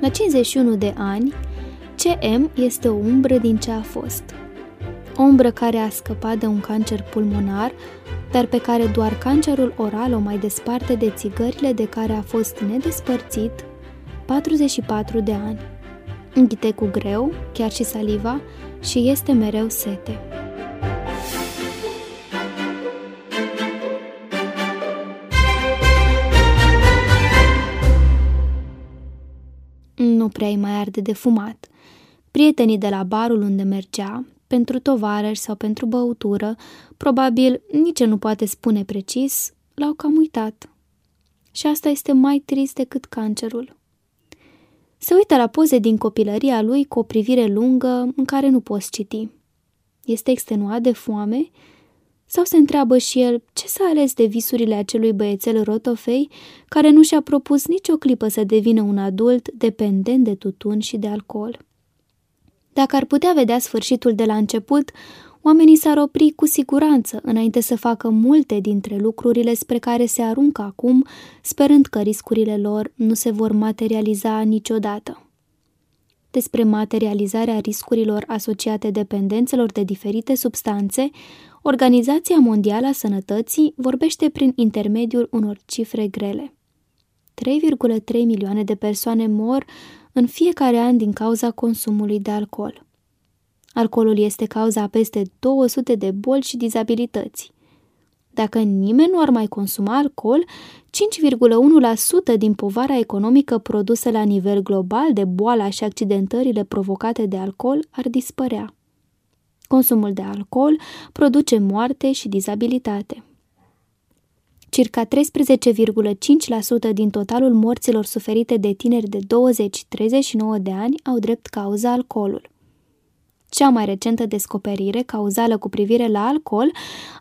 La 51 de ani, CM este o umbră din ce a fost. O umbră care a scăpat de un cancer pulmonar, dar pe care doar cancerul oral o mai desparte de țigările de care a fost nedespărțit 44 de ani. Înghite cu greu, chiar și saliva, și este mereu sete. Nu prea mai arde de fumat. Prietenii de la barul unde mergea, pentru tovarăși sau pentru băutură, probabil nici nu poate spune precis, l-au cam uitat. Și asta este mai trist decât cancerul. Se uită la poze din copilăria lui cu o privire lungă în care nu poți citi. Este extenuat de foame? Sau se întreabă și el ce s-a ales de visurile acelui băiețel rotofei care nu și-a propus nicio clipă să devină un adult dependent de tutun și de alcool? Dacă ar putea vedea sfârșitul de la început, oamenii s-ar opri cu siguranță înainte să facă multe dintre lucrurile spre care se aruncă acum, sperând că riscurile lor nu se vor materializa niciodată. Despre materializarea riscurilor asociate dependențelor de diferite substanțe, Organizația Mondială a Sănătății vorbește prin intermediul unor cifre grele. 3,3 milioane de persoane mor în fiecare an din cauza consumului de alcool. Alcoolul este cauza a peste 200 de boli și dizabilități. Dacă nimeni nu ar mai consuma alcool, 5,1% din povara economică produsă la nivel global de boala și accidentările provocate de alcool ar dispărea. Consumul de alcool produce moarte și dizabilitate. Circa 13,5% din totalul morților suferite de tineri de 20-39 de ani au drept cauză alcoolul. Cea mai recentă descoperire cauzală cu privire la alcool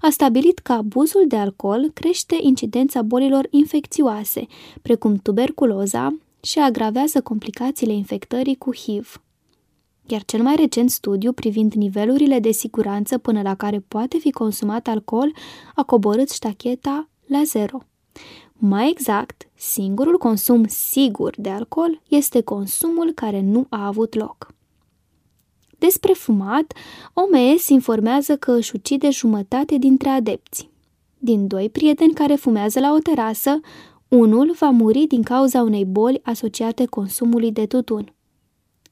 a stabilit că abuzul de alcool crește incidența bolilor infecțioase, precum tuberculoza, și agravează complicațiile infectării cu HIV. Iar cel mai recent studiu privind nivelurile de siguranță până la care poate fi consumat alcool a coborât ștacheta la zero. Mai exact, singurul consum sigur de alcool este consumul care nu a avut loc. Despre fumat, OMS informează că își ucide jumătate dintre adepți. Din doi prieteni care fumează la o terasă, unul va muri din cauza unei boli asociate consumului de tutun.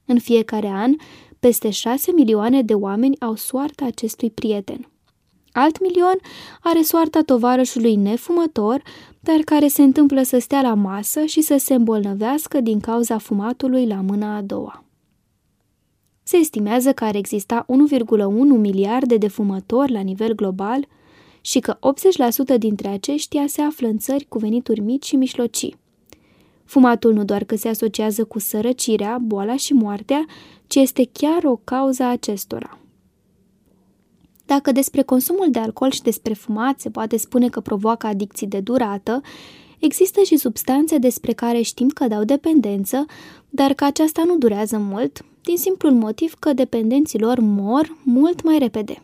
În fiecare an, peste 6 milioane de oameni au soarta acestui prieten. Alt milion are soarta tovarășului nefumător, dar care se întâmplă să stea la masă și să se îmbolnăvească din cauza fumatului la mâna a doua. Se estimează că ar exista 1,1 miliarde de fumători la nivel global și că 80% dintre aceștia se află în țări cu venituri mici și mijlocii. Fumatul nu doar că se asociază cu sărăcirea, boala și moartea, ci este chiar o cauza acestora. Dacă despre consumul de alcool și despre fumat se poate spune că provoacă adicții de durată, există și substanțe despre care știm că dau dependență, dar că aceasta nu durează mult, din simplul motiv că dependenții lor mor mult mai repede.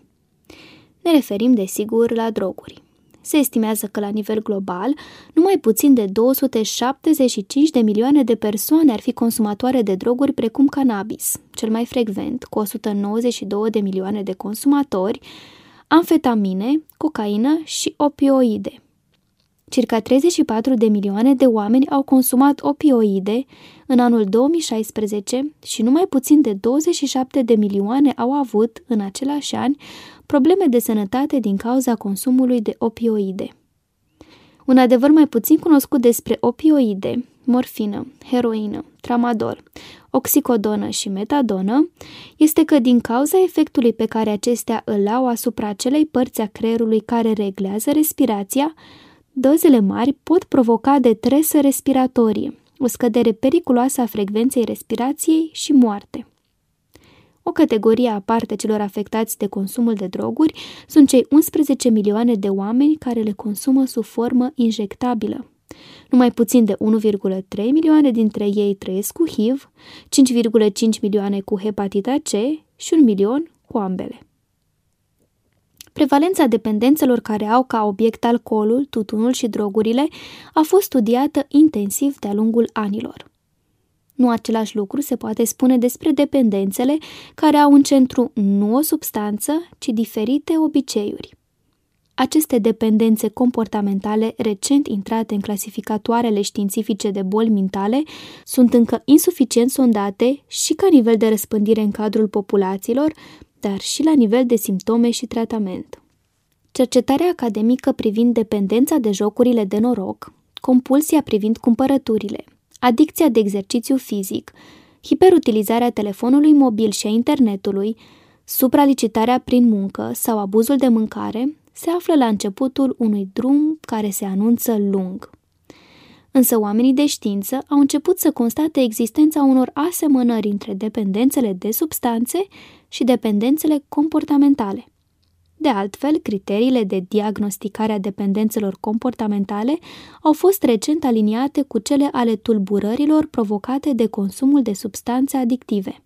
Ne referim, desigur, la droguri. Se estimează că la nivel global, numai puțin de 275 de milioane de persoane ar fi consumatoare de droguri precum cannabis, cel mai frecvent, cu 192 de milioane de consumatori, amfetamine, cocaină și opioide. Circa 34 de milioane de oameni au consumat opioide în anul 2016 și numai puțin de 27 de milioane au avut, în același an, probleme de sănătate din cauza consumului de opioide. Un adevăr mai puțin cunoscut despre opioide, morfină, heroină, tramadol, oxicodonă și metadonă, este că din cauza efectului pe care acestea îl au asupra acelei părți a creierului care reglează respirația, dozele mari pot provoca detresă respiratorie, o scădere periculoasă a frecvenței respirației și moarte. O categorie aparte celor afectați de consumul de droguri sunt cei 11 milioane de oameni care le consumă sub formă injectabilă. Numai puțin de 1,3 milioane dintre ei trăiesc cu HIV, 5,5 milioane cu hepatita C și un milion cu ambele. Prevalența dependențelor care au ca obiect alcoolul, tutunul și drogurile a fost studiată intensiv de-a lungul anilor. Nu același lucru se poate spune despre dependențele care au în centru nu o substanță, ci diferite obiceiuri. Aceste dependențe comportamentale recent intrate în clasificatoarele științifice de boli mentale sunt încă insuficient sondate și ca nivel de răspândire în cadrul populațiilor, dar și la nivel de simptome și tratament. Cercetarea academică privind dependența de jocurile de noroc, compulsia privind cumpărăturile, adicția de exercițiu fizic, hiperutilizarea telefonului mobil și a internetului, supralicitarea prin muncă sau abuzul de mâncare se află la începutul unui drum care se anunță lung. Însă oamenii de știință au început să constate existența unor asemănări între dependențele de substanțe și dependențele comportamentale. De altfel, criteriile de diagnosticare a dependențelor comportamentale au fost recent aliniate cu cele ale tulburărilor provocate de consumul de substanțe adictive.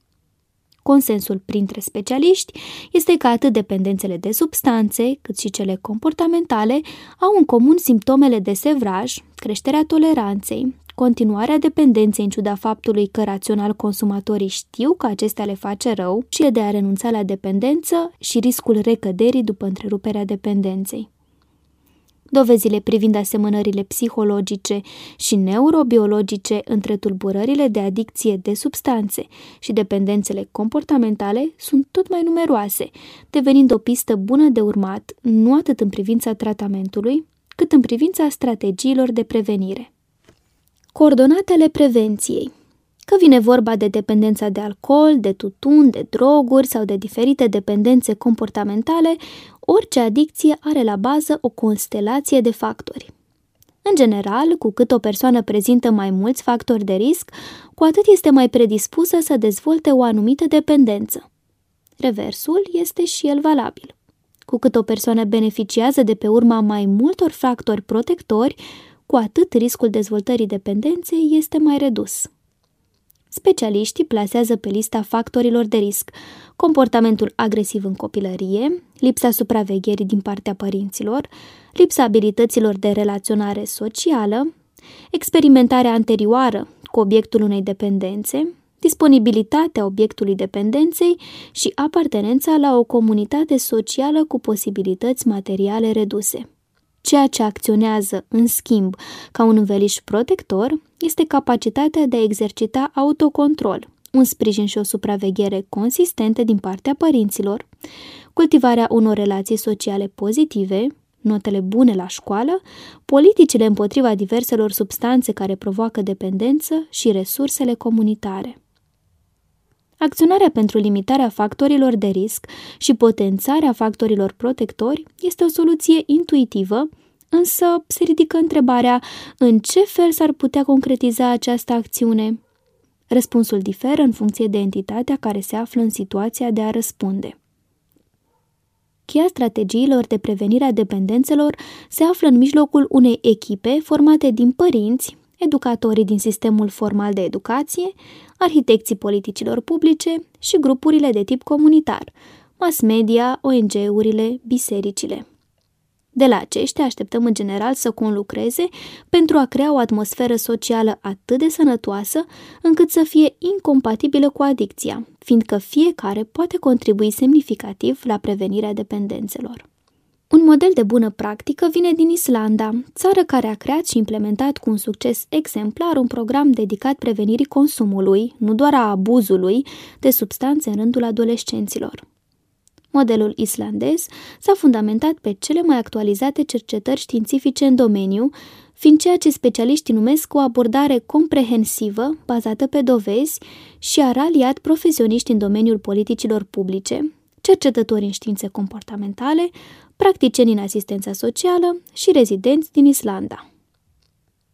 Consensul printre specialiști este că atât dependențele de substanțe, cât și cele comportamentale au în comun simptomele de sevraj, creșterea toleranței, continuarea dependenței în ciuda faptului că rațional consumatorii știu că acestea le face rău și de a renunța la dependență și riscul recăderii după întreruperea dependenței. Dovezile privind asemănările psihologice și neurobiologice între tulburările de adicție de substanțe și dependențele comportamentale sunt tot mai numeroase, devenind o pistă bună de urmat nu atât în privința tratamentului, cât în privința strategiilor de prevenire. Coordonatele prevenției Că vine vorba de dependența de alcool, de tutun, de droguri sau de diferite dependențe comportamentale, orice adicție are la bază o constelație de factori. În general, cu cât o persoană prezintă mai mulți factori de risc, cu atât este mai predispusă să dezvolte o anumită dependență. Reversul este și el valabil. Cu cât o persoană beneficiază de pe urma mai multor factori protectori, cu atât riscul dezvoltării dependenței este mai redus. Specialiștii plasează pe lista factorilor de risc comportamentul agresiv în copilărie, lipsa supravegherii din partea părinților, lipsa abilităților de relaționare socială, experimentarea anterioară cu obiectul unei dependențe, disponibilitatea obiectului dependenței și apartenența la o comunitate socială cu posibilități materiale reduse. Ceea ce acționează, în schimb, ca un înveliș protector este capacitatea de a exercita autocontrol, un sprijin și o supraveghere consistente din partea părinților, cultivarea unor relații sociale pozitive, notele bune la școală, politicile împotriva diverselor substanțe care provoacă dependență și resursele comunitare. Acționarea pentru limitarea factorilor de risc și potențarea factorilor protectori este o soluție intuitivă, însă se ridică întrebarea în ce fel s-ar putea concretiza această acțiune. Răspunsul diferă în funcție de entitatea care se află în situația de a răspunde. Cheia strategiilor de prevenire a dependențelor se află în mijlocul unei echipe formate din părinți, educatorii din sistemul formal de educație, arhitecții politicilor publice și grupurile de tip comunitar, mass media, ONG-urile, bisericile. De la aceștia așteptăm în general să conlucreze pentru a crea o atmosferă socială atât de sănătoasă încât să fie incompatibilă cu adicția, fiindcă fiecare poate contribui semnificativ la prevenirea dependențelor. Un model de bună practică vine din Islanda, țară care a creat și implementat cu un succes exemplar un program dedicat prevenirii consumului, nu doar a abuzului, de substanțe în rândul adolescenților. Modelul islandez s-a fundamentat pe cele mai actualizate cercetări științifice în domeniu, fiind ceea ce specialiștii numesc o abordare comprehensivă, bazată pe dovezi, și a raliat profesioniști în domeniul politicilor publice, cercetători în științe comportamentale, practicieni în asistența socială și rezidenți din Islanda.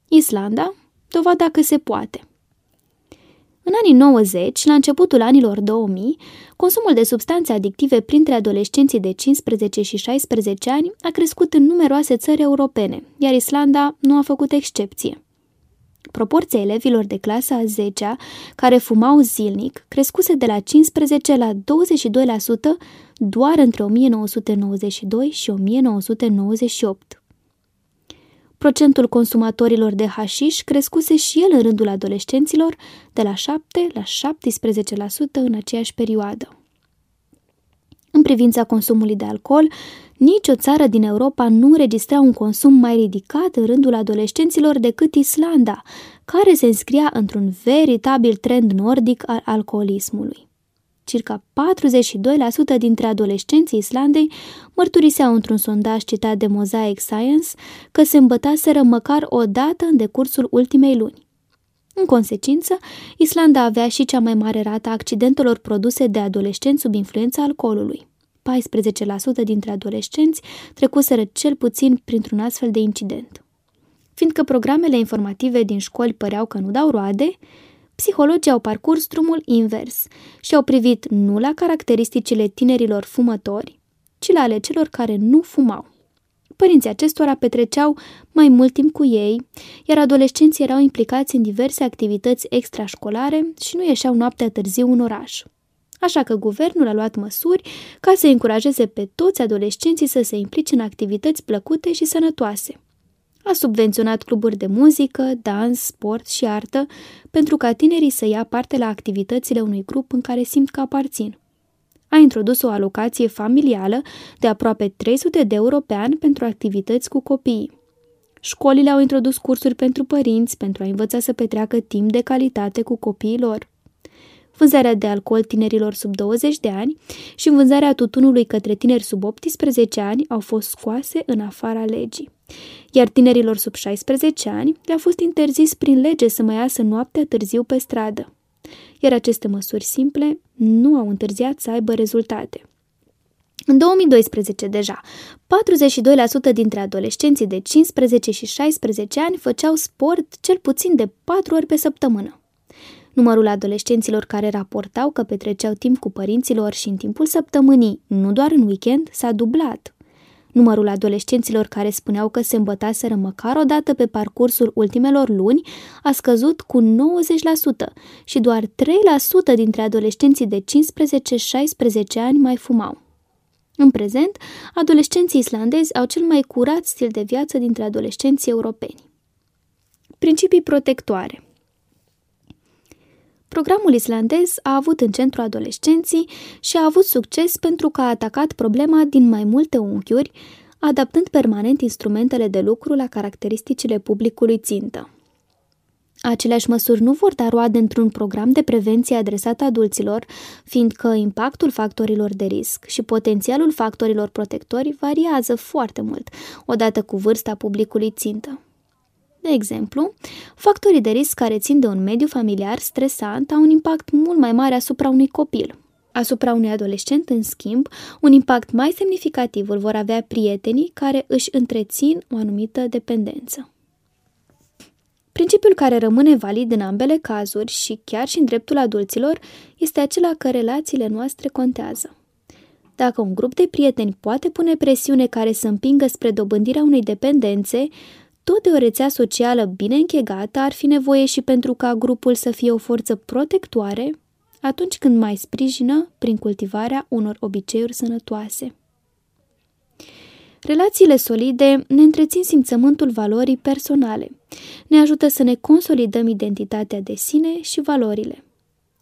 Islanda, dovada că se poate. În anii 90, la începutul anilor 2000, consumul de substanțe adictive printre adolescenții de 15 și 16 ani a crescut în numeroase țări europene, iar Islanda nu a făcut excepție. Proporția elevilor de clasa a 10 care fumau zilnic crescuse de la 15 la 22% doar între 1992 și 1998. Procentul consumatorilor de hașiș crescuse și el în rândul adolescenților de la 7 la 17% în aceeași perioadă. În privința consumului de alcool, nicio țară din Europa nu înregistra un consum mai ridicat în rândul adolescenților decât Islanda, care se înscria într-un veritabil trend nordic al alcoolismului. Circa 42% dintre adolescenții Islandei mărturiseau într-un sondaj citat de Mosaic Science că se îmbătaseră măcar o dată în decursul ultimei luni. În consecință, Islanda avea și cea mai mare rată a accidentelor produse de adolescenți sub influența alcoolului. 14% dintre adolescenți trecuseră cel puțin printr-un astfel de incident. Fiindcă programele informative din școli păreau că nu dau roade, psihologii au parcurs drumul invers și au privit nu la caracteristicile tinerilor fumători, ci la ale celor care nu fumau. Părinții acestora petreceau mai mult timp cu ei, iar adolescenții erau implicați în diverse activități extrașcolare și nu ieșeau noaptea târziu în oraș. Așa că guvernul a luat măsuri ca să încurajeze pe toți adolescenții să se implice în activități plăcute și sănătoase. A subvenționat cluburi de muzică, dans, sport și artă pentru ca tinerii să ia parte la activitățile unui grup în care simt că aparțin. A introdus o alocație familială de aproape 300 de euro pe an pentru activități cu copiii. Școlile au introdus cursuri pentru părinți pentru a învăța să petreacă timp de calitate cu copiii lor vânzarea de alcool tinerilor sub 20 de ani și vânzarea tutunului către tineri sub 18 ani au fost scoase în afara legii. Iar tinerilor sub 16 ani le-a fost interzis prin lege să mai iasă noaptea târziu pe stradă. Iar aceste măsuri simple nu au întârziat să aibă rezultate. În 2012 deja, 42% dintre adolescenții de 15 și 16 ani făceau sport cel puțin de 4 ori pe săptămână. Numărul adolescenților care raportau că petreceau timp cu părinților și în timpul săptămânii, nu doar în weekend, s-a dublat. Numărul adolescenților care spuneau că se îmbătaseră măcar o dată pe parcursul ultimelor luni a scăzut cu 90% și doar 3% dintre adolescenții de 15-16 ani mai fumau. În prezent, adolescenții islandezi au cel mai curat stil de viață dintre adolescenții europeni. Principii protectoare – Programul islandez a avut în centru adolescenții și a avut succes pentru că a atacat problema din mai multe unghiuri, adaptând permanent instrumentele de lucru la caracteristicile publicului țintă. Aceleași măsuri nu vor da roade într-un program de prevenție adresat adulților, fiindcă impactul factorilor de risc și potențialul factorilor protectori variază foarte mult, odată cu vârsta publicului țintă. De exemplu, factorii de risc care țin de un mediu familiar stresant au un impact mult mai mare asupra unui copil. Asupra unui adolescent, în schimb, un impact mai semnificativ îl vor avea prietenii care își întrețin o anumită dependență. Principiul care rămâne valid în ambele cazuri și chiar și în dreptul adulților este acela că relațiile noastre contează. Dacă un grup de prieteni poate pune presiune care să împingă spre dobândirea unei dependențe, tot de o rețea socială bine închegată ar fi nevoie și pentru ca grupul să fie o forță protectoare atunci când mai sprijină prin cultivarea unor obiceiuri sănătoase. Relațiile solide ne întrețin simțământul valorii personale, ne ajută să ne consolidăm identitatea de sine și valorile.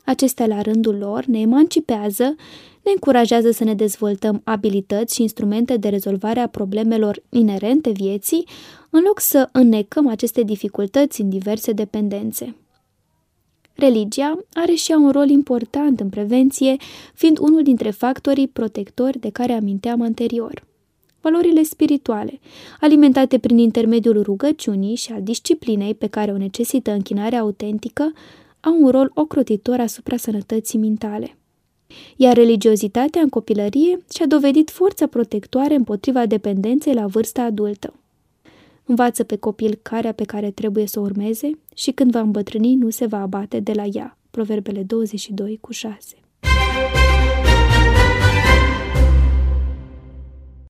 Acestea, la rândul lor, ne emancipează, ne încurajează să ne dezvoltăm abilități și instrumente de rezolvare a problemelor inerente vieții, în loc să înnecăm aceste dificultăți în diverse dependențe. Religia are și ea un rol important în prevenție, fiind unul dintre factorii protectori de care aminteam anterior. Valorile spirituale, alimentate prin intermediul rugăciunii și al disciplinei pe care o necesită închinarea autentică, au un rol ocrotitor asupra sănătății mentale. Iar religiozitatea în copilărie și-a dovedit forța protectoare împotriva dependenței la vârsta adultă. Învață pe copil carea pe care trebuie să o urmeze și când va îmbătrâni nu se va abate de la ea. Proverbele 22 cu 6